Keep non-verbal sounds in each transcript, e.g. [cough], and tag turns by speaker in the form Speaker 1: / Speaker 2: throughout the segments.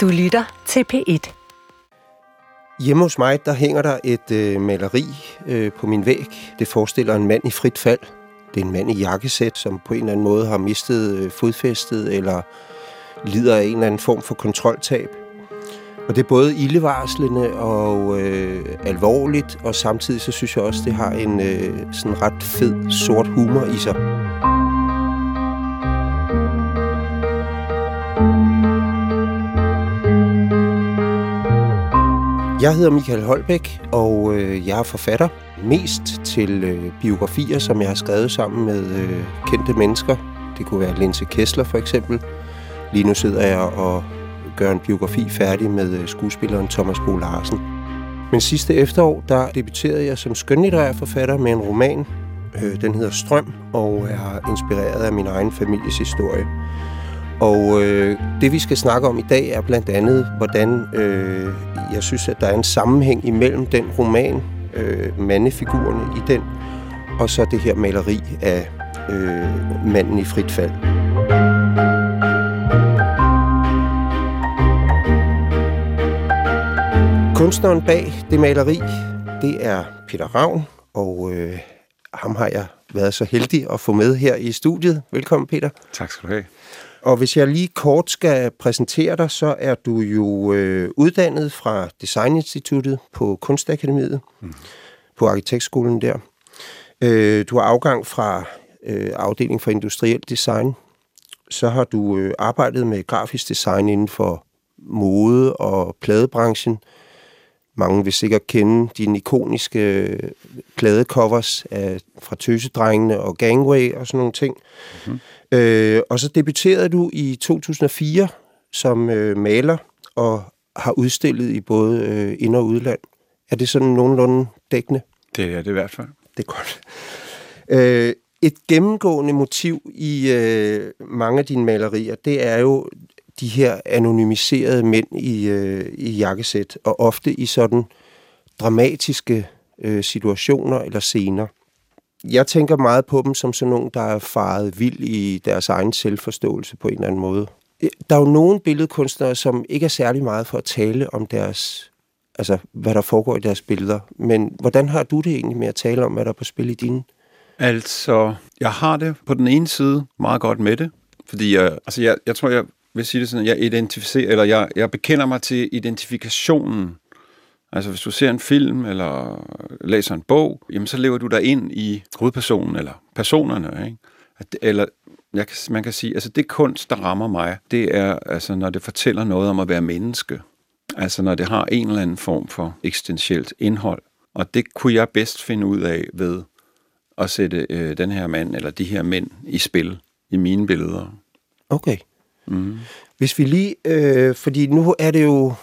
Speaker 1: Du lytter til P1.
Speaker 2: Hjemme hos mig, der hænger der et øh, maleri øh, på min væg. Det forestiller en mand i frit fald. Det er en mand i jakkesæt, som på en eller anden måde har mistet øh, fodfæstet eller lider af en eller anden form for kontroltab. Og det er både ildevarslende og øh, alvorligt, og samtidig så synes jeg også, det har en øh, sådan ret fed sort humor i sig. Jeg hedder Michael Holbæk, og øh, jeg er forfatter. Mest til øh, biografier, som jeg har skrevet sammen med øh, kendte mennesker. Det kunne være Linse Kessler for eksempel. Lige nu sidder jeg og gør en biografi færdig med øh, skuespilleren Thomas Bo Larsen. Men sidste efterår, der debuterede jeg som skønlitterær forfatter med en roman. Øh, den hedder Strøm og er inspireret af min egen families historie. Og øh, det vi skal snakke om i dag er blandt andet, hvordan øh, jeg synes, at der er en sammenhæng imellem den roman, øh, mandefigurerne i den, og så det her maleri af øh, manden i frit fald. Kunstneren bag det maleri, det er Peter Ravn, og øh, ham har jeg været så heldig at få med her i studiet. Velkommen, Peter.
Speaker 3: Tak skal du have.
Speaker 2: Og hvis jeg lige kort skal præsentere dig, så er du jo øh, uddannet fra Designinstituttet på Kunstakademiet, mm. på arkitektskolen der. Øh, du har afgang fra øh, afdeling for industriel design. Så har du øh, arbejdet med grafisk design inden for mode og pladebranchen. Mange vil sikkert kende dine ikoniske øh, pladecovers af, fra Tøsedrengene og Gangway og sådan nogle ting. Mm-hmm. Øh, og så debuterede du i 2004 som øh, maler og har udstillet i både øh, ind- og udland. Er det sådan nogenlunde dækkende?
Speaker 3: Det er det i hvert fald.
Speaker 2: Det er godt. Øh, et gennemgående motiv i øh, mange af dine malerier, det er jo de her anonymiserede mænd i, øh, i jakkesæt, og ofte i sådan dramatiske øh, situationer eller scener jeg tænker meget på dem som sådan nogen, der er faret vild i deres egen selvforståelse på en eller anden måde. Der er jo nogle billedkunstnere, som ikke er særlig meget for at tale om deres, altså hvad der foregår i deres billeder. Men hvordan har du det egentlig med at tale om, hvad der er på spil i dine?
Speaker 3: Altså, jeg har det på den ene side meget godt med det, fordi jeg, altså jeg, jeg tror, jeg vil sige det sådan, jeg identificerer, eller jeg, jeg bekender mig til identifikationen Altså hvis du ser en film eller læser en bog, jamen så lever du dig ind i hovedpersonen eller personerne. Ikke? Eller jeg man kan sige, altså det kunst, der rammer mig, det er altså når det fortæller noget om at være menneske. Altså når det har en eller anden form for eksistentielt indhold. Og det kunne jeg bedst finde ud af ved at sætte øh, den her mand eller de her mænd i spil i mine billeder.
Speaker 2: Okay. Mm. Hvis vi lige, øh, fordi nu er det jo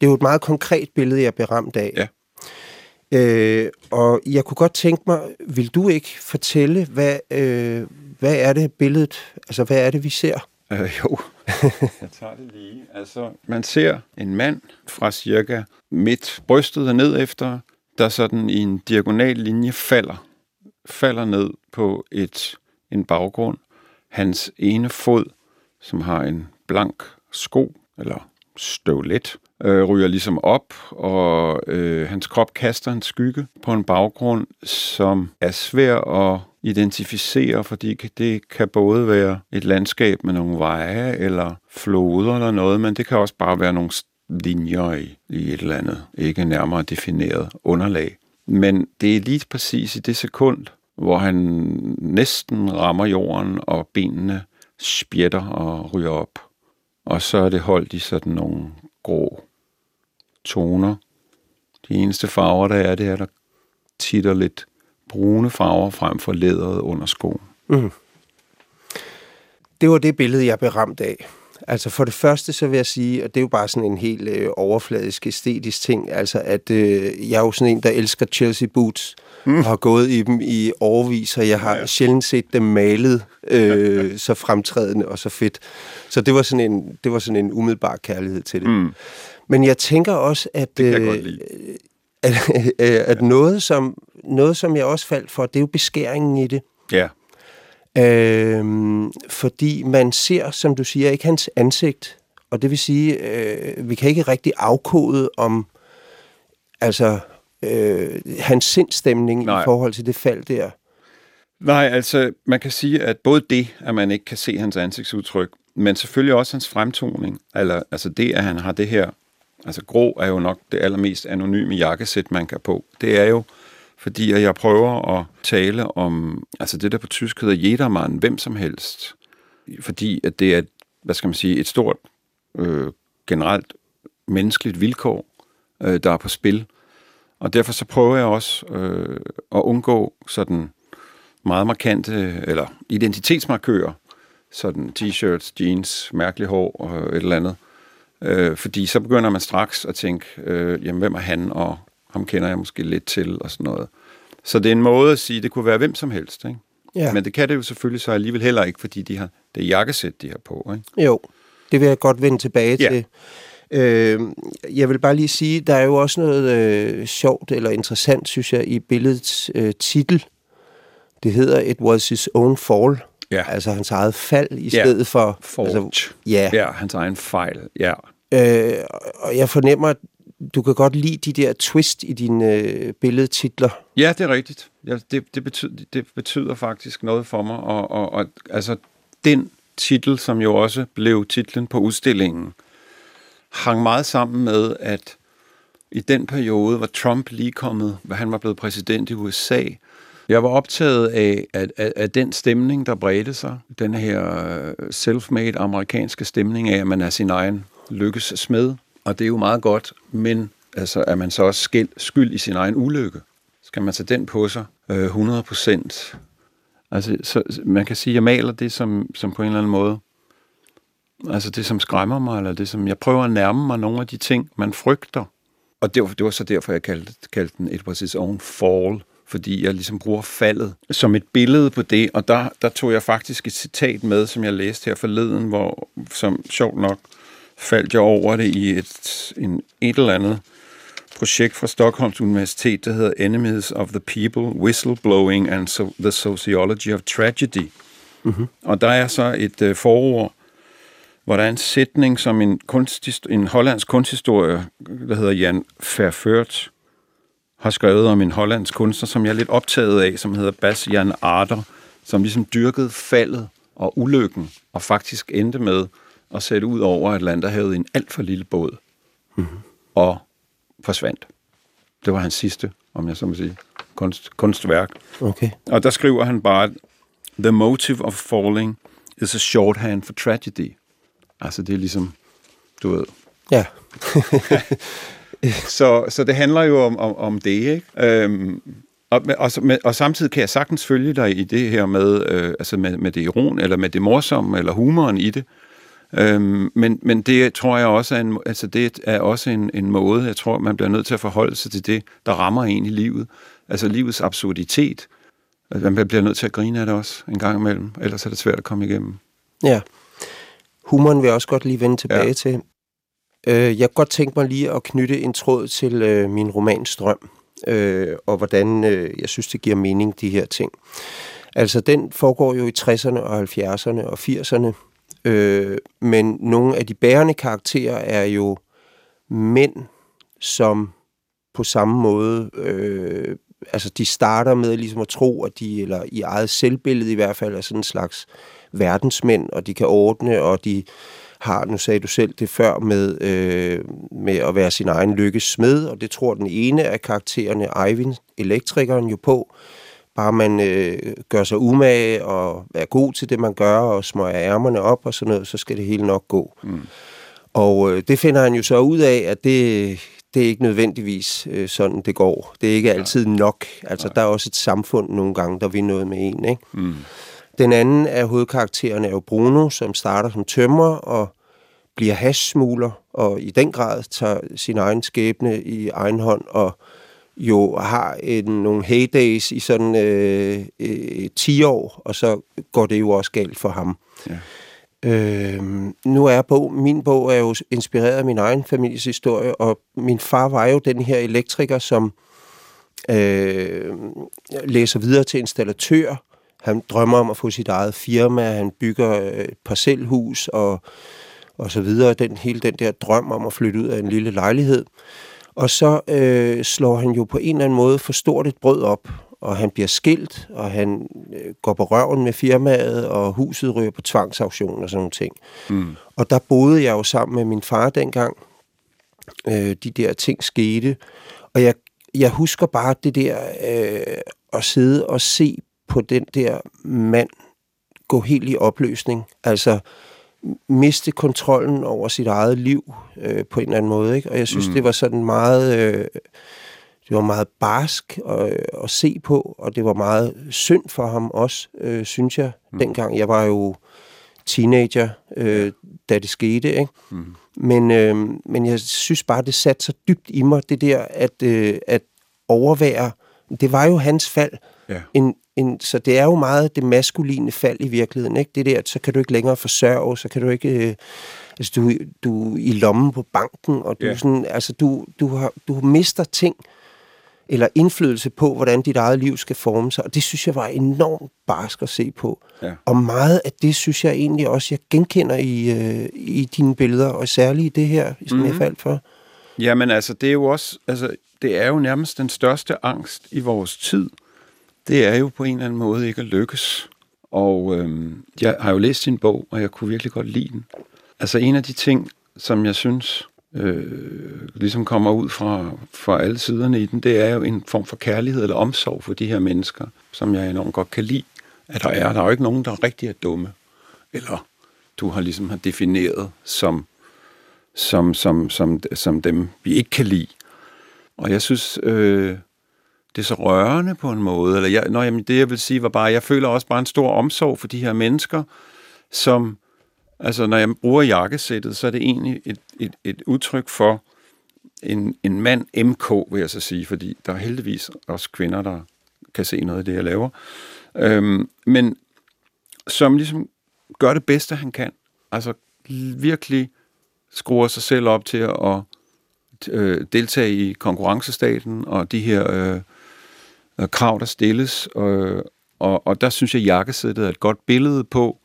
Speaker 2: det er jo et meget konkret billede, jeg bliver ramt af.
Speaker 3: Ja.
Speaker 2: Øh, og jeg kunne godt tænke mig, vil du ikke fortælle, hvad, øh, hvad er det billedet, altså hvad er det, vi ser?
Speaker 3: Øh, jo, [laughs] jeg tager det lige. Altså, man ser en mand fra cirka midt brystet og ned efter, der sådan i en diagonal linje falder, falder ned på et en baggrund. Hans ene fod, som har en blank sko, eller støvlet, øh, ryger ligesom op, og øh, hans krop kaster en skygge på en baggrund, som er svær at identificere, fordi det kan både være et landskab med nogle veje eller floder eller noget, men det kan også bare være nogle linjer i, i et eller andet, ikke nærmere defineret underlag. Men det er lige præcis i det sekund, hvor han næsten rammer jorden, og benene spjætter og ryger op. Og så er det holdt i sådan nogle grå toner. De eneste farver, der er, det er, der titter lidt brune farver frem for læderet under skoen. Mm.
Speaker 2: Det var det billede, jeg blev ramt af. Altså for det første, så vil jeg sige, og det er jo bare sådan en helt øh, overfladisk æstetisk ting, altså at øh, jeg er jo sådan en, der elsker Chelsea boots, mm. og har gået i dem i overvis, og jeg har ja. sjældent set dem malet øh, [laughs] så fremtrædende og så fedt. Så det var sådan en, det var sådan en umiddelbar kærlighed til det. Mm. Men jeg tænker også, at,
Speaker 3: det kan øh, [laughs]
Speaker 2: at, at, at noget, som, noget, som jeg også faldt for, det er jo beskæringen i det.
Speaker 3: Ja.
Speaker 2: Øhm, fordi man ser, som du siger, ikke hans ansigt, og det vil sige, øh, vi kan ikke rigtig afkode om altså øh, hans sindstemning Nej. i forhold til det fald der.
Speaker 3: Nej, altså man kan sige, at både det, at man ikke kan se hans ansigtsudtryk, men selvfølgelig også hans fremtoning, eller, altså det, at han har det her, altså grå er jo nok det allermest anonyme jakkesæt, man kan på. Det er jo, fordi at jeg prøver at tale om, altså det der på tysk hedder jedermann, hvem som helst, fordi at det er, hvad skal man sige, et stort øh, generelt menneskeligt vilkår, øh, der er på spil. Og derfor så prøver jeg også øh, at undgå sådan meget markante, eller identitetsmarkører, sådan t-shirts, jeans, mærkelig hår og et eller andet. Øh, fordi så begynder man straks at tænke, øh, jamen hvem er han, og ham kender jeg måske lidt til, og sådan noget. Så det er en måde at sige, det kunne være hvem som helst, ikke? Ja. Men det kan det jo selvfølgelig så alligevel heller ikke, fordi de har det jakkesæt, de har på, ikke?
Speaker 2: Jo, det vil jeg godt vende tilbage ja. til. Øh, jeg vil bare lige sige, der er jo også noget øh, sjovt eller interessant, synes jeg, i billedets øh, titel. Det hedder It Was His Own Fall. Ja. Altså hans eget fald i ja. stedet for...
Speaker 3: Altså, ja. ja, hans egen fejl, ja.
Speaker 2: Øh, og jeg fornemmer, at du kan godt lide de der twist i dine øh, billedtitler.
Speaker 3: Ja, det er rigtigt. Ja, det, det, betyder, det betyder faktisk noget for mig. Og, og, og altså, den titel, som jo også blev titlen på udstillingen, hang meget sammen med, at i den periode var Trump lige kommet, hvad han var blevet præsident i USA, jeg var optaget af, at, at, at den stemning, der bredte sig, den her øh, self-made amerikanske stemning af, at man er sin egen lykkes smed, og det er jo meget godt, men altså, er man så også skyld, skyld i sin egen ulykke? Skal man tage den på sig øh, 100 procent? Altså, så, man kan sige, at jeg maler det som, som på en eller anden måde, altså det, som skræmmer mig, eller det, som jeg prøver at nærme mig nogle af de ting, man frygter. Og det var, det var så derfor, jeg kaldte, kaldte den et præcis own fall, fordi jeg ligesom bruger faldet som et billede på det, og der, der tog jeg faktisk et citat med, som jeg læste her forleden, hvor, som sjovt nok faldt jeg over det i et, en, et eller andet projekt fra Stockholms Universitet, der hedder Enemies of the People, Whistleblowing and so, the Sociology of Tragedy. Mm-hmm. Og der er så et uh, forord, hvor der er en sætning, som en, kunst, en hollandsk kunsthistorie, der hedder Jan Verført, har skrevet om en hollandsk kunstner, som jeg er lidt optaget af, som hedder Bas Jan Arder, som ligesom dyrkede faldet og ulykken, og faktisk endte med at sætte ud over Atlanterhavet i en alt for lille båd, mm-hmm. og forsvandt. Det var hans sidste, om jeg så må sige, kunst, kunstværk.
Speaker 2: Okay.
Speaker 3: Og der skriver han bare, The motive of falling is a shorthand for tragedy. Altså det er ligesom, du ved...
Speaker 2: Ja. [laughs]
Speaker 3: så, så det handler jo om, om, om det, ikke? Øhm, og, og, og samtidig kan jeg sagtens følge dig i det her med, øh, altså med, med det iron, eller med det morsomme, eller humoren i det. Øhm, men, men det tror jeg også er en, altså det er også en, en måde, jeg tror, man bliver nødt til at forholde sig til det, der rammer en i livet. Altså livets absurditet. Altså, man bliver nødt til at grine af det også en gang imellem, ellers er det svært at komme igennem.
Speaker 2: Ja. Humoren vil jeg også godt lige vende tilbage ja. til. Øh, jeg kunne godt tænke mig lige at knytte en tråd til øh, min roman Strøm, øh, og hvordan øh, jeg synes, det giver mening, de her ting. Altså, den foregår jo i 60'erne og 70'erne og 80'erne, øh, men nogle af de bærende karakterer er jo mænd, som på samme måde, øh, altså de starter med ligesom at tro, at de, eller i eget selvbillede i hvert fald, er sådan en slags verdensmænd, og de kan ordne, og de har, nu sagde du selv det før, med, øh, med at være sin egen lykkes smed, og det tror den ene af karaktererne, Eivind, elektrikeren, jo på. Bare man øh, gør sig umage og er god til det, man gør, og smøger ærmerne op og sådan noget, så skal det hele nok gå. Mm. Og øh, det finder han jo så ud af, at det, det er ikke nødvendigvis øh, sådan, det går. Det er ikke altid nok. Altså, Nej. der er også et samfund nogle gange, der vil noget med en, ikke? Mm. Den anden af hovedkaraktererne er jo Bruno, som starter som tømmer og bliver hashsmugler, og i den grad tager sin egen skæbne i egen hånd, og jo har en, nogle heydays i sådan øh, øh, 10 år, og så går det jo også galt for ham. Ja. Øh, nu er bog, min bog er jo inspireret af min egen families historie, og min far var jo den her elektriker, som øh, læser videre til installatør, han drømmer om at få sit eget firma, han bygger et parcelhus og, og så videre. Den, hele den der drøm om at flytte ud af en lille lejlighed. Og så øh, slår han jo på en eller anden måde for stort et brød op, og han bliver skilt, og han øh, går på røven med firmaet, og huset ryger på tvangsauktion og sådan nogle ting. Mm. Og der boede jeg jo sammen med min far dengang. Øh, de der ting skete. Og jeg, jeg husker bare det der øh, at sidde og se på den der mand gå helt i opløsning. Altså miste kontrollen over sit eget liv øh, på en eller anden måde. Ikke? Og jeg synes, mm. det var sådan meget... Øh, det var meget barsk at, at se på, og det var meget synd for ham også, øh, synes jeg, mm. dengang. Jeg var jo teenager, øh, da det skete. Ikke? Mm. Men, øh, men jeg synes bare, det satte så dybt i mig, det der at, øh, at overvære. Det var jo hans fald. Ja. En, en, så det er jo meget det maskuline fald i virkeligheden. Ikke? Det der, så kan du ikke længere forsørge, så kan du ikke... Øh, altså, du, du er i lommen på banken, og du, ja. sådan, altså, du, du, har, du mister ting, eller indflydelse på, hvordan dit eget liv skal forme sig. Og det synes jeg var enormt barsk at se på. Ja. Og meget af det synes jeg egentlig også, jeg genkender i, øh, i dine billeder, og særligt i det her, som mm-hmm. jeg faldt for.
Speaker 3: Jamen altså, det er jo også, altså, det er jo nærmest den største angst i vores tid. Det er jo på en eller anden måde ikke at lykkes. Og øhm, jeg har jo læst din bog, og jeg kunne virkelig godt lide den. Altså en af de ting, som jeg synes øh, ligesom kommer ud fra, fra alle siderne i den, det er jo en form for kærlighed eller omsorg for de her mennesker, som jeg enormt godt kan lide, at der er. Der er jo ikke nogen, der rigtig er dumme, eller du har ligesom har defineret som, som, som, som, som dem, vi ikke kan lide. Og jeg synes, øh, det er så rørende på en måde. Eller jeg, når jamen, det, jeg vil sige, var bare, jeg føler også bare en stor omsorg for de her mennesker, som Altså, når jeg bruger jakkesættet, så er det egentlig et, et, et udtryk for en, en mand MK, vil jeg så sige, fordi der er heldigvis også kvinder, der kan se noget af det, jeg laver. Øhm, men som ligesom gør det bedste, han kan. Altså virkelig skruer sig selv op til at øh, deltage i konkurrencestaten og de her øh Øh, krav, der stilles. Og, og, og der synes jeg, at jakkesættet er et godt billede på,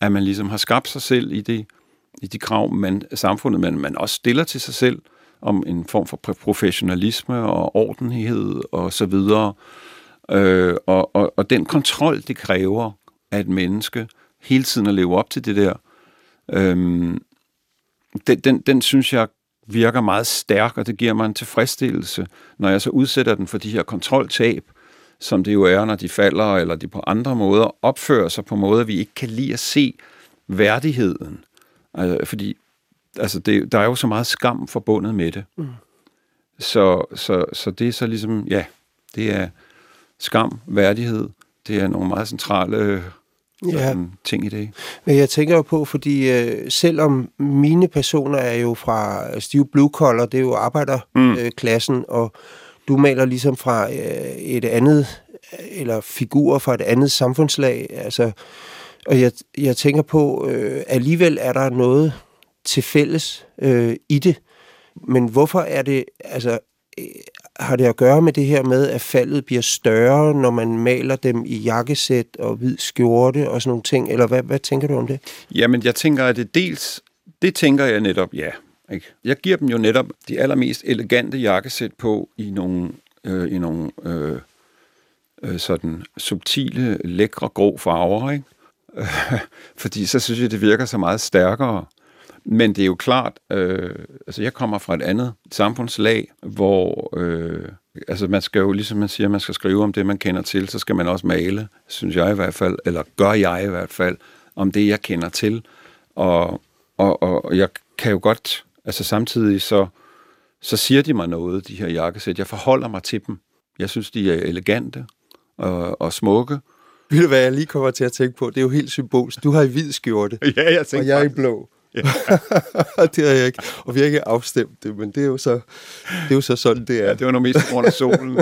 Speaker 3: at man ligesom har skabt sig selv i, det, i de krav, man, samfundet, men man også stiller til sig selv, om en form for professionalisme og ordenhed og så videre. Øh, og, og, og den kontrol, det kræver af et menneske, hele tiden at leve op til det der, øh, den, den, den synes jeg virker meget stærk, og det giver mig en tilfredsstillelse, når jeg så udsætter den for de her kontroltab, som det jo er, når de falder, eller de på andre måder opfører sig på måder, vi ikke kan lide at se værdigheden. Altså, fordi altså det, der er jo så meget skam forbundet med det. Mm. Så, så, så det er så ligesom, ja, det er skam, værdighed, det er nogle meget centrale ja. ting i det.
Speaker 2: Men jeg tænker jo på, fordi øh, selvom mine personer er jo fra Steve Blue Collar, det er jo arbejderklassen, mm. øh, og du maler ligesom fra øh, et andet, øh, eller figurer fra et andet samfundslag, altså, og jeg, jeg tænker på, øh, alligevel er der noget til fælles øh, i det, men hvorfor er det, altså, øh, har det at gøre med det her med, at faldet bliver større, når man maler dem i jakkesæt og hvid skjorte og sådan nogle ting, eller hvad, hvad tænker du om det?
Speaker 3: Jamen, jeg tænker, at det dels, det tænker jeg netop, ja, ikke? Jeg giver dem jo netop de allermest elegante jakkesæt på i nogle, øh, i nogle øh, øh, sådan subtile, lækre, grå farver. Ikke? [laughs] Fordi så synes jeg, det virker så meget stærkere. Men det er jo klart, øh, altså jeg kommer fra et andet samfundslag, hvor øh, altså man skal jo, ligesom man siger, man skal skrive om det, man kender til, så skal man også male, synes jeg i hvert fald, eller gør jeg i hvert fald, om det, jeg kender til. Og, og, og jeg kan jo godt Altså samtidig så, så siger de mig noget, de her jakkesæt. Jeg forholder mig til dem. Jeg synes, de er elegante og, og smukke.
Speaker 2: Ved du, hvad jeg lige kommer til at tænke på? Det er jo helt symbolsk. Du har i hvid skjorte, [laughs]
Speaker 3: ja, jeg
Speaker 2: og jeg er i blå. Ja. [laughs] det har jeg ikke. Og vi har ikke afstemt det, men det er jo så, det er jo så sådan, det er.
Speaker 3: Ja, det var noget mest på grund af solen.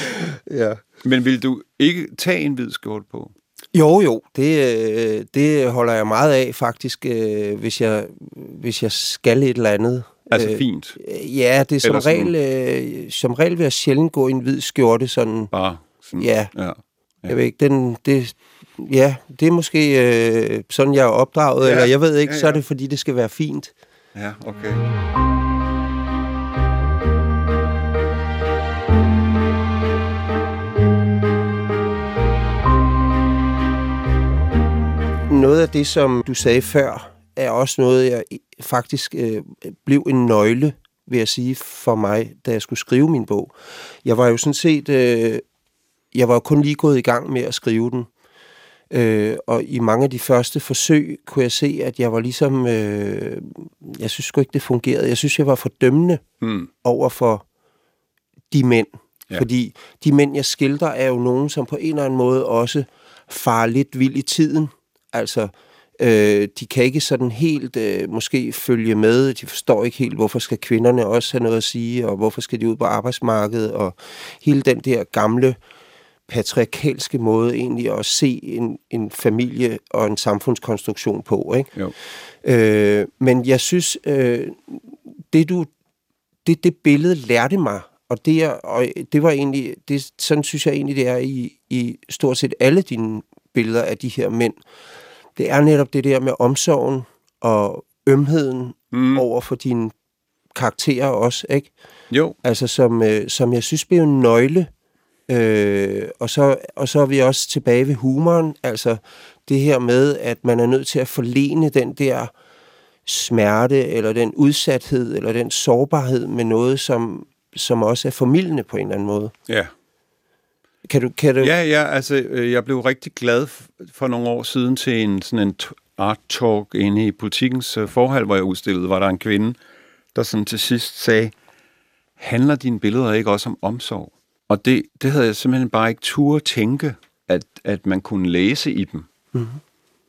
Speaker 3: [laughs]
Speaker 2: ja.
Speaker 3: Men vil du ikke tage en hvid skjorte på?
Speaker 2: Jo, jo, det, øh, det holder jeg meget af faktisk, øh, hvis jeg, hvis jeg skal et eller andet.
Speaker 3: Altså øh, fint?
Speaker 2: Ja, det er som regel, som regel vil jeg sjældent gå i en hvid skjorte. Sådan,
Speaker 3: Bare sådan,
Speaker 2: ja.
Speaker 3: ja.
Speaker 2: Ja. Jeg ved ikke, den, det, ja, det er måske øh, sådan, jeg er opdraget, ja. eller jeg ved ikke, ja, ja. så er det fordi, det skal være fint.
Speaker 3: Ja, okay.
Speaker 2: Noget af det, som du sagde før, er også noget, jeg faktisk øh, blev en nøgle, vil jeg sige, for mig, da jeg skulle skrive min bog. Jeg var jo sådan set, øh, jeg var jo kun lige gået i gang med at skrive den. Øh, og i mange af de første forsøg kunne jeg se, at jeg var ligesom, øh, jeg synes sgu ikke, det fungerede. Jeg synes, jeg var fordømmende mm. over for de mænd. Ja. Fordi de mænd, jeg skildrer, er jo nogen, som på en eller anden måde også far lidt vild i tiden. Altså, øh, de kan ikke sådan helt øh, måske følge med. De forstår ikke helt, hvorfor skal kvinderne også have noget at sige, og hvorfor skal de ud på arbejdsmarkedet, og hele den der gamle patriarkalske måde egentlig at se en, en familie og en samfundskonstruktion på. Ikke? Jo. Øh, men jeg synes, øh, det du det, det billede lærte mig, og det, er, og det var egentlig, det, sådan synes jeg egentlig, det er i, i stort set alle dine billeder af de her mænd. Det er netop det der med omsorgen og ømheden mm. over for dine karakterer også, ikke?
Speaker 3: Jo.
Speaker 2: Altså, som, øh, som jeg synes bliver en nøgle Øh, og, så, og så er vi også tilbage ved humoren, altså det her med, at man er nødt til at forlene den der smerte, eller den udsathed, eller den sårbarhed med noget, som, som også er formidlende på en eller anden måde.
Speaker 3: Ja.
Speaker 2: Kan du, kan du...
Speaker 3: Ja, ja, altså øh, jeg blev rigtig glad for nogle år siden til en sådan en art talk inde i politikens øh, forhold, hvor jeg udstillede, var der en kvinde, der sådan til sidst sagde, handler dine billeder ikke også om omsorg? Og det, det havde jeg simpelthen bare ikke tur tænke, at, at man kunne læse i dem. Mm-hmm.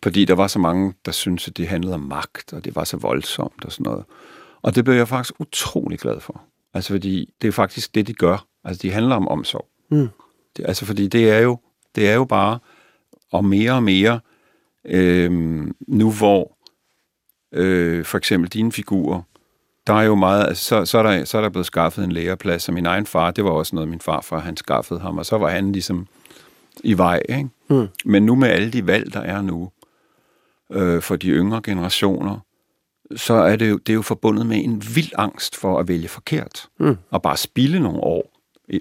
Speaker 3: Fordi der var så mange, der syntes, at det handlede om magt, og det var så voldsomt og sådan noget. Og det blev jeg faktisk utrolig glad for. Altså fordi det er faktisk det, de gør. Altså de handler om omsorg. Mm. Det, altså fordi det er jo, det er jo bare, og mere og mere, øh, nu hvor øh, for eksempel dine figurer der er jo meget, altså, så, så, er der, så er der blevet skaffet en læreplads, og min egen far, det var også noget, min farfar, han skaffede ham, og så var han ligesom i vej, ikke? Mm. Men nu med alle de valg, der er nu, øh, for de yngre generationer, så er det, jo, det er jo forbundet med en vild angst for at vælge forkert, mm. og bare spille nogle år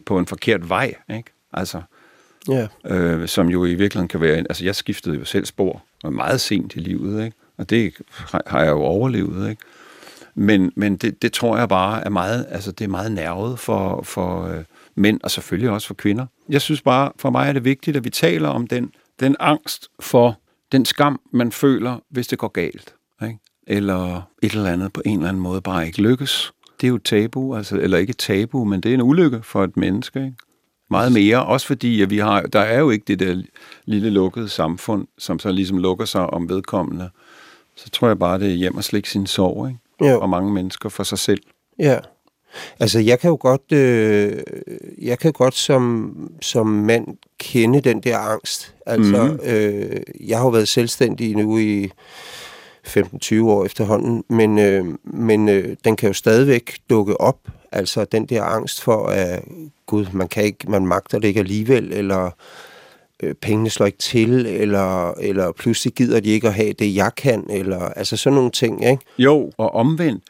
Speaker 3: på en forkert vej, ikke? Altså, yeah. øh, som jo i virkeligheden kan være, altså jeg skiftede jo selv spor, meget sent i livet, ikke? Og det har jeg jo overlevet, ikke? Men, men det, det tror jeg bare er meget, altså det er meget nærvet for, for øh, mænd, og selvfølgelig også for kvinder. Jeg synes bare, for mig er det vigtigt, at vi taler om den, den angst for den skam, man føler, hvis det går galt. Ikke? Eller et eller andet på en eller anden måde bare ikke lykkes. Det er jo tabu, altså, eller ikke tabu, men det er en ulykke for et menneske. Ikke? Meget mere, også fordi at vi har, der er jo ikke det der lille lukkede samfund, som så ligesom lukker sig om vedkommende. Så tror jeg bare, det er hjem og slikke sin sorg. Ikke? jo. og mange mennesker for sig selv.
Speaker 2: Ja. Altså, jeg kan jo godt, øh, jeg kan godt som, som mand kende den der angst. Altså, mm. øh, jeg har jo været selvstændig nu i 15-20 år efterhånden, men, øh, men øh, den kan jo stadigvæk dukke op. Altså, den der angst for, at gud, man kan ikke, man magter det ikke alligevel, eller øh, pengene slår ikke til, eller, eller pludselig gider de ikke at have det, jeg kan, eller altså sådan nogle ting, ikke?
Speaker 3: Jo, og omvendt.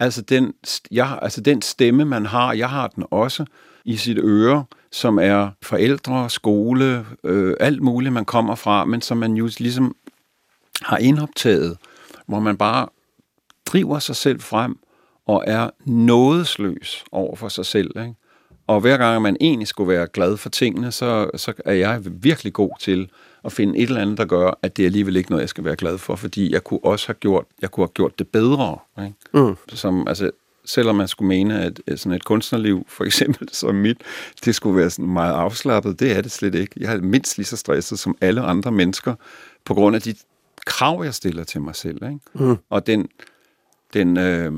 Speaker 3: Altså den, jeg, altså den stemme, man har, jeg har den også i sit øre, som er forældre, skole, øh, alt muligt, man kommer fra, men som man jo ligesom har indoptaget, hvor man bare driver sig selv frem og er nådesløs over for sig selv. Ikke? Og hver gang man egentlig skulle være glad for tingene, så, så er jeg virkelig god til at finde et eller andet, der gør, at det er alligevel ikke noget, jeg skal være glad for, fordi jeg kunne også have gjort, jeg kunne have gjort det bedre. Ikke? Mm. Som, altså, selvom man skulle mene, at sådan et kunstnerliv, for eksempel [laughs] som mit, det skulle være sådan meget afslappet, det er det slet ikke. Jeg er mindst lige så stresset som alle andre mennesker, på grund af de krav, jeg stiller til mig selv. Ikke? Mm. Og den, den øh,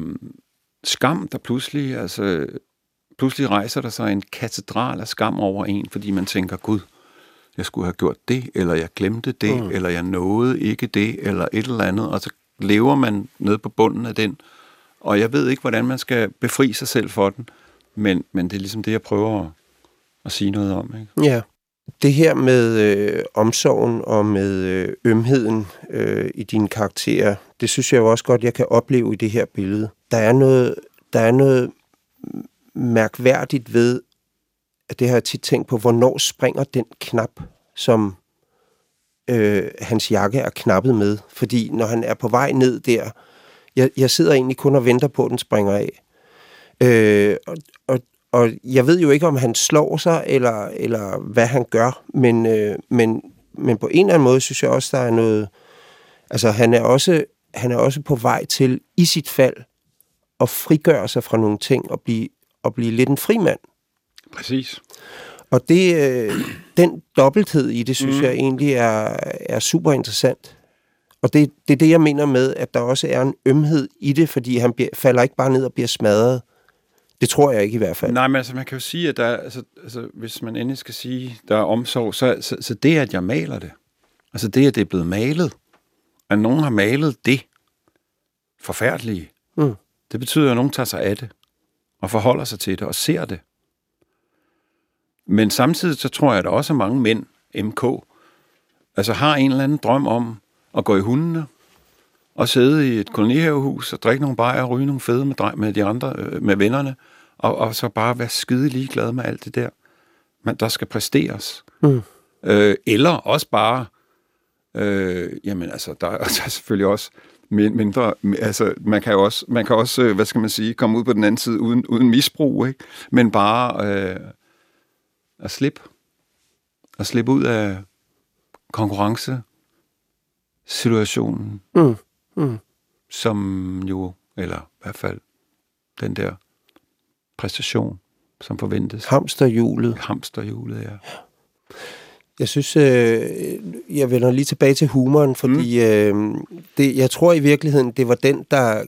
Speaker 3: skam, der pludselig, altså pludselig rejser der sig en katedral af skam over en, fordi man tænker, Gud, jeg skulle have gjort det, eller jeg glemte det, mm. eller jeg nåede ikke det, eller et eller andet, og så lever man nede på bunden af den. Og jeg ved ikke, hvordan man skal befri sig selv for den, men, men det er ligesom det, jeg prøver at, at sige noget om. Ikke?
Speaker 2: Ja det her med øh, omsorgen og med øh, ømheden øh, i dine karakterer, det synes jeg jo også godt, jeg kan opleve i det her billede. Der er noget, der er noget mærkværdigt ved, at det har jeg tit tænkt på, hvornår springer den knap, som øh, hans jakke er knappet med. Fordi når han er på vej ned der, jeg, jeg sidder egentlig kun og venter på, at den springer af. Øh, og, og, jeg ved jo ikke, om han slår sig, eller, eller hvad han gør, men, øh, men, men på en eller anden måde synes jeg også, der er noget... Altså, han er også, han er også på vej til, i sit fald, at frigøre sig fra nogle ting og blive, og blive lidt en frimand.
Speaker 3: Præcis.
Speaker 2: Og det, øh, den dobbelthed i det, synes mm. jeg egentlig er, er super interessant. Og det, det er det, jeg mener med, at der også er en ømhed i det, fordi han bliver, falder ikke bare ned og bliver smadret. Det tror jeg ikke i hvert fald.
Speaker 3: Nej, men altså, man kan jo sige, at der, er- altså, altså, hvis man endelig skal sige, der er omsorg, så, så, så det, at jeg maler det, altså det, at det er blevet malet, at nogen har malet det forfærdelige,
Speaker 2: Mm.
Speaker 3: det betyder, at nogen tager sig af det, og forholder sig til det, og ser det. Men samtidig så tror jeg, at der også er mange mænd, MK, altså har en eller anden drøm om at gå i hundene, og sidde i et kolonihavehus og drikke nogle bajer og ryge nogle fede med, med de andre, øh, med vennerne, og, og så bare være skide ligeglad med alt det der, man, der skal præsteres.
Speaker 2: Mm.
Speaker 3: Øh, eller også bare, øh, jamen altså, der, er- [laughs] der er selvfølgelig også min- mindre, altså man kan jo også, man kan også, øh, hvad skal man sige, komme ud på den anden side uden, uden misbrug, ikke? Men bare øh, at slippe, at slippe ud af konkurrence situationen,
Speaker 2: Mm. Mm.
Speaker 3: som jo, eller i hvert fald den der præstation, som forventes.
Speaker 2: Hamsterhjulet.
Speaker 3: Hamsterhjulet, ja.
Speaker 2: Jeg synes, øh, jeg vender lige tilbage til humoren, fordi mm. øh, det, jeg tror i virkeligheden, det var den, der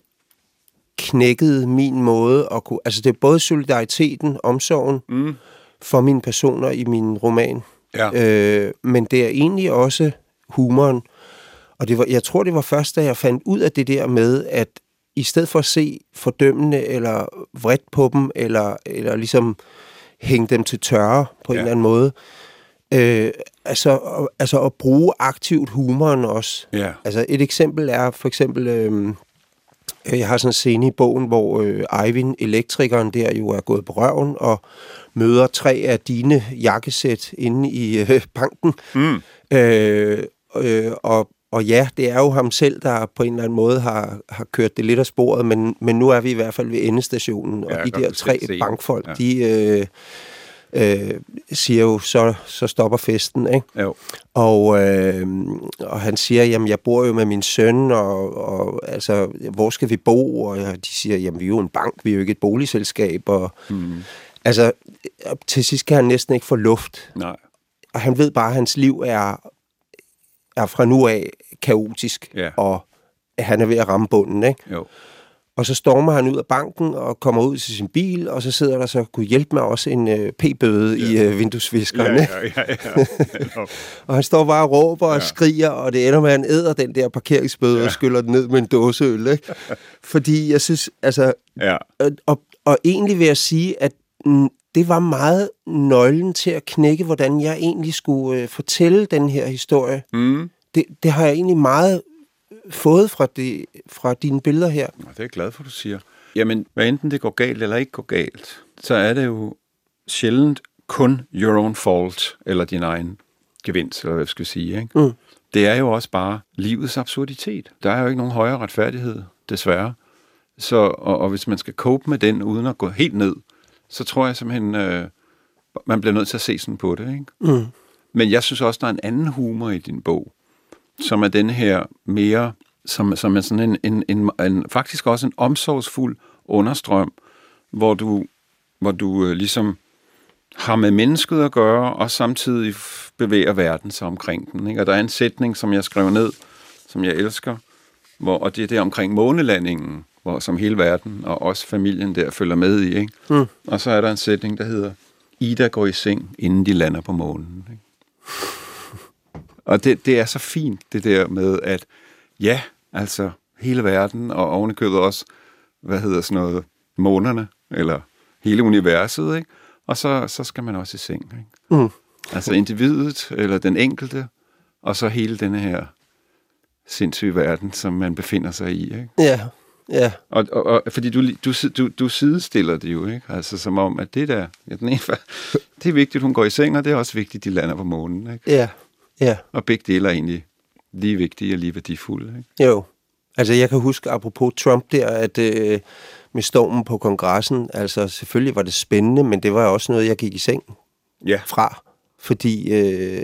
Speaker 2: knækkede min måde at kunne... Altså det er både solidariteten, omsorgen
Speaker 3: Mm.
Speaker 2: for mine personer i min roman,
Speaker 3: Ja.
Speaker 2: øh, men det er egentlig også humoren. Og det var, jeg tror, det var først, da jeg fandt ud af det der med, at i stedet for at se fordømmende eller vredt på dem, eller, eller ligesom hænge dem til tørre på ja. en eller anden måde, øh, altså, altså at bruge aktivt humoren også.
Speaker 3: Ja.
Speaker 2: Altså et eksempel er for eksempel, øh, jeg har sådan en scene i bogen, hvor øh, Eivind, elektrikeren der, jo er gået på røven og møder tre af dine jakkesæt inde i øh, banken.
Speaker 3: Mm.
Speaker 2: Øh, øh, og, og ja, det er jo ham selv, der på en eller anden måde har, har kørt det lidt af sporet, men, men nu er vi i hvert fald ved endestationen, og
Speaker 3: Ja,
Speaker 2: de der tre
Speaker 3: se.
Speaker 2: bankfolk,
Speaker 3: Ja.
Speaker 2: de øh, øh, siger jo, så, så stopper festen, ikke?
Speaker 3: Jo.
Speaker 2: Og, øh, og han siger, jamen jeg bor jo med min søn, og, og altså, hvor skal vi bo? Og de siger, jamen vi er jo en bank, vi er jo ikke et boligselskab. Og,
Speaker 3: Mm.
Speaker 2: altså, til sidst kan han næsten ikke få luft.
Speaker 3: Nej.
Speaker 2: Og han ved bare, at hans liv er, er fra nu af kaotisk,
Speaker 3: Ja.
Speaker 2: og han er ved at ramme bunden, ikke?
Speaker 3: Jo.
Speaker 2: Og så stormer han ud af banken og kommer ud til sin bil, og så sidder der så, kunne hjælpe mig også en øh, p-bøde ja. i øh, vinduesviskeren,
Speaker 3: Ja, ja, ja, ja. [laughs]
Speaker 2: Og han står bare og råber og
Speaker 3: Ja.
Speaker 2: skriger, og det ender med, at han æder den der parkeringsbøde ja. og skyller den ned med en dåse øl, ikke? [laughs] Fordi jeg synes, altså...
Speaker 3: ja.
Speaker 2: Og, og, og egentlig vil jeg sige, at det var meget nøglen til at knække, hvordan jeg egentlig skulle øh, fortælle den her historie.
Speaker 3: Mm.
Speaker 2: Det, det har jeg egentlig meget fået fra, det, fra dine billeder her.
Speaker 3: Nå, Det er jeg glad for, du siger. Jamen, hvad enten det går galt eller ikke går galt, så er det jo sjældent kun your own fault, eller din egen gevinst, eller hvad jeg skal sige. Ikke?
Speaker 2: Mm.
Speaker 3: Det er jo også bare livets absurditet. Der er jo ikke nogen højere retfærdighed, desværre. Så, og, og hvis man skal cope med den, uden at gå helt ned, så tror jeg simpelthen, øh, man bliver nødt til at se sådan på det. Ikke?
Speaker 2: Mm.
Speaker 3: Men jeg synes også, der er en anden humor i din bog, som er den her mere, som, som er sådan en, en, en, en, faktisk også en omsorgsfuld understrøm, hvor du, hvor du øh, ligesom har med mennesket at gøre, og samtidig bevæger verden sig omkring den. Ikke? Og der er en sætning, som jeg skrev ned, som jeg elsker, hvor, og det er det omkring månelandingen, hvor som hele verden og også familien der følger med i. Ikke?
Speaker 2: Mm.
Speaker 3: Og så er der en sætning, der hedder, Ida går i seng, inden de lander på månen. Ikke? Og det, det er så fint, det der med, at ja, altså hele verden, og ovenikøbet også, hvad hedder sådan noget, månerne, eller hele universet, ikke? Og så, så skal man også i seng, ikke?
Speaker 2: Mm.
Speaker 3: Altså individet, eller den enkelte, og så hele denne her sindssyge verden, som man befinder sig i. Ikke?
Speaker 2: Ja, ja.
Speaker 3: Og, og, og fordi du, du, du, du sidestiller det jo, ikke? Altså som om, at det der, ja, den ene, [laughs] det er vigtigt, hun går i seng, og det er også vigtigt, de lander på månen. Ikke?
Speaker 2: Ja, ja.
Speaker 3: Og begge dele er egentlig lige vigtige og lige værdifulde. Ikke?
Speaker 2: Jo. Altså jeg kan huske, apropos Trump der, at øh, med stormen på kongressen, altså selvfølgelig var det spændende, men det var også noget, jeg gik i seng
Speaker 3: Ja.
Speaker 2: fra. Fordi, øh,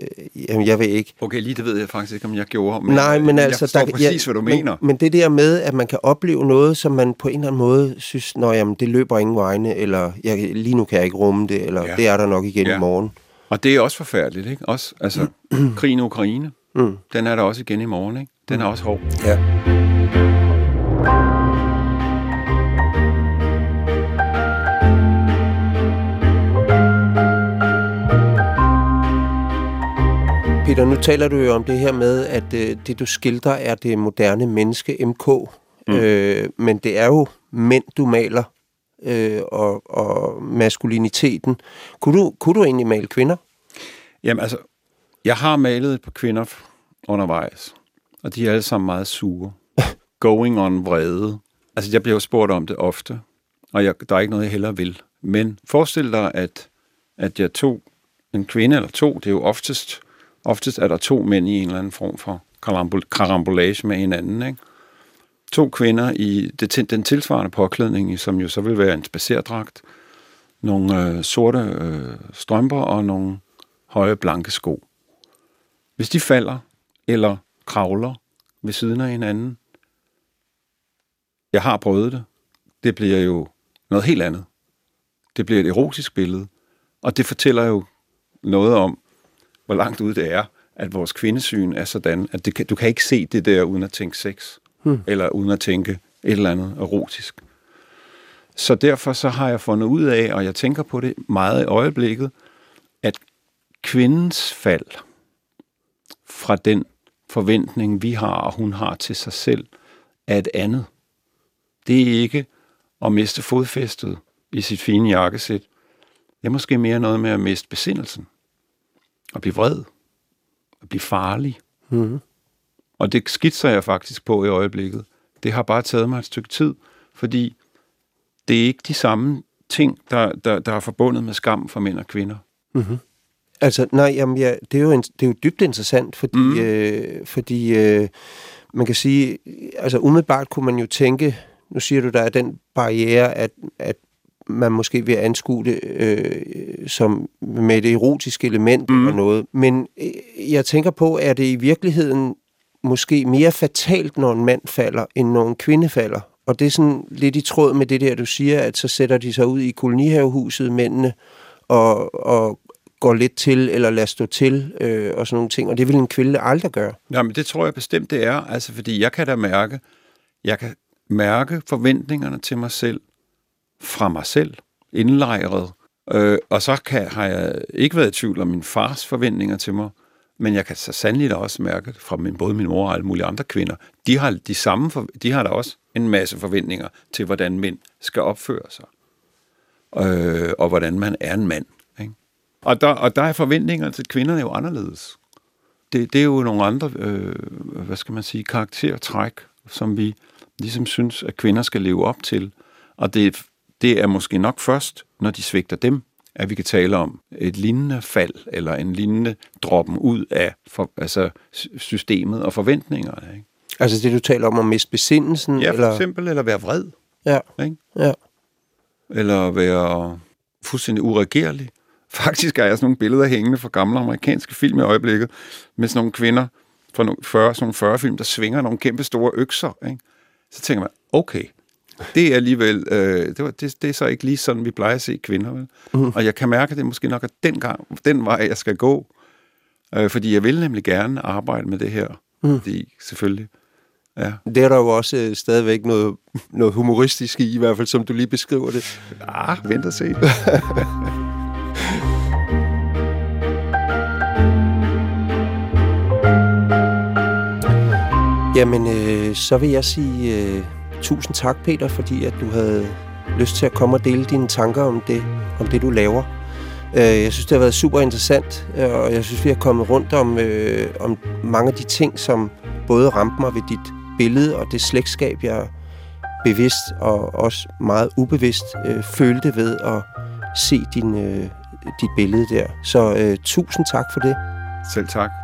Speaker 2: jamen jeg ved ikke,
Speaker 3: Okay, lige det ved jeg faktisk ikke, om jeg gjorde. Men
Speaker 2: Nej, men
Speaker 3: jeg
Speaker 2: altså...
Speaker 3: forstår præcis, hvad du
Speaker 2: men,
Speaker 3: mener.
Speaker 2: Men det der med, at man kan opleve noget, som man på en eller anden måde synes, Nå, jamen, det løber ingen vegne, eller jeg, lige nu kan jeg ikke rumme det, eller
Speaker 3: Ja.
Speaker 2: ja. det er der nok igen
Speaker 3: Ja.
Speaker 2: i morgen.
Speaker 3: Og det er også forfærdeligt, ikke? Også, altså, [clears throat] krigen i Ukraine,
Speaker 2: Mm.
Speaker 3: den er der også igen i morgen, ikke? Den er også hård.
Speaker 2: Ja. Peter, nu taler du jo om det her med, at øh, det du skildrer er det moderne menneske, MK. Mm. Øh, men det er jo mænd, du maler, øh, og, og maskuliniteten. Kunne du, kunne du egentlig male kvinder?
Speaker 3: Jamen altså, jeg har malet et par kvinder undervejs, og de er alle sammen meget sure. [laughs] Going on vrede. Altså, jeg bliver jo spurgt om det ofte, og jeg, der er ikke noget, jeg hellere vil. Men forestil dig, at, at jeg tog en kvinde eller to, det er jo oftest, oftest er der to mænd i en eller anden form for karambol- karambolage med hinanden, ikke? To kvinder i det, den tilsvarende påklædning, som jo så vil være en spacerdragt, nogle øh, sorte øh, strømper og nogle høje blanke sko. Hvis de falder eller kravler ved siden af hinanden, jeg har prøvet det, det bliver jo noget helt andet. Det bliver et erotisk billede, og det fortæller jo noget om, hvor langt ude det er, at vores kvindesyn er sådan, at det kan, du kan ikke se det der uden at tænke sex, hmm. eller uden at tænke et eller andet erotisk. Så derfor så har jeg fundet ud af, og jeg tænker på det meget i øjeblikket, at kvindens fald fra den forventning, vi har, og hun har til sig selv, er et andet. Det er ikke at miste fodfæstet i sit fine jakkesæt. Det er måske mere noget med at miste besindelsen. At blive vred. At blive farlig.
Speaker 2: Mm-hmm.
Speaker 3: Og det skitser jeg faktisk på i øjeblikket. Det har bare taget mig et stykke tid, fordi det er ikke de samme ting, der, der, der er forbundet med skam for mænd og kvinder.
Speaker 2: Mm-hmm. Altså, nej, jamen, ja, det, er jo en, det er jo dybt interessant, fordi,
Speaker 3: Mm.
Speaker 2: mm. øh, fordi øh, man kan sige, altså umiddelbart kunne man jo tænke, nu siger du, der er den barriere, at, at man måske vil anskue det øh, som med det erotiske element
Speaker 3: Mm.
Speaker 2: mm. eller noget. Men øh, jeg tænker på, er det i virkeligheden måske mere fatalt, når en mand falder, end når en kvinde falder? Og det er sådan lidt i tråd med det der, du siger, at så sætter de sig ud i kolonihavehuset, mændene, og, og går lidt til, eller lader stå til, øh, og sådan nogle ting. Og det vil en kvinde aldrig gøre.
Speaker 3: Jamen, det tror jeg bestemt, det er. Altså, fordi jeg kan da mærke, jeg kan mærke forventningerne til mig selv fra mig selv, indlejret. Øh, og så kan, har jeg ikke været i tvivl om min fars forventninger til mig, men jeg kan så sandelig da også mærke det fra min, både min mor og alle mulige andre kvinder. De har, de, samme for, de har da også en masse forventninger til, hvordan mænd skal opføre sig. Øh, og hvordan man er en mand. Ikke? Og, der, og der er forventninger til kvinderne jo anderledes det, det er jo nogle andre, øh, hvad skal man sige, karaktertræk, som vi ligesom synes, at kvinder skal leve op til. Og det, det er måske nok først, når de svigter dem, at vi kan tale om et lignende fald, eller en lignende droppen ud af for, altså, systemet og forventningerne. Ikke?
Speaker 2: Altså det, du taler om at miste besindelsen?
Speaker 3: Ja, for
Speaker 2: eller?
Speaker 3: eksempel, eller være vred,
Speaker 2: Ja,
Speaker 3: ikke?
Speaker 2: ja.
Speaker 3: eller være fuldstændig uregerlig. [laughs] Faktisk er jeg sådan nogle billeder hængende fra gamle amerikanske film i øjeblikket, med sådan nogle kvinder fra nogle 40, sådan nogle 40 film, der svinger nogle kæmpe store økser. Ikke? Så tænker man, okay, det er alligevel, øh, det, var, det, det er så ikke lige sådan, vi plejer at se kvinder. Vel? Mm. Og jeg kan mærke, at det måske nok er den, gang, den vej, jeg skal gå. Øh, fordi jeg vil nemlig gerne arbejde med det her. Mm. Fordi selvfølgelig, ja.
Speaker 2: Det er der jo også øh, stadigvæk noget, noget humoristisk i, i hvert fald som du lige beskriver det.
Speaker 3: Ah, vent og se. [laughs]
Speaker 2: Jamen, øh, så vil jeg sige øh, tusind tak, Peter, fordi at du havde lyst til at komme og dele dine tanker om det, om det du laver. Øh, jeg synes, det har været super interessant, øh, og jeg synes, vi har kommet rundt om, øh, om mange af de ting, som både ramte mig ved dit billede og det slægtskab, jeg bevidst og også meget ubevidst øh, følte ved at se din, øh, dit billede der. Så øh, tusind tak for det.
Speaker 3: Selv tak.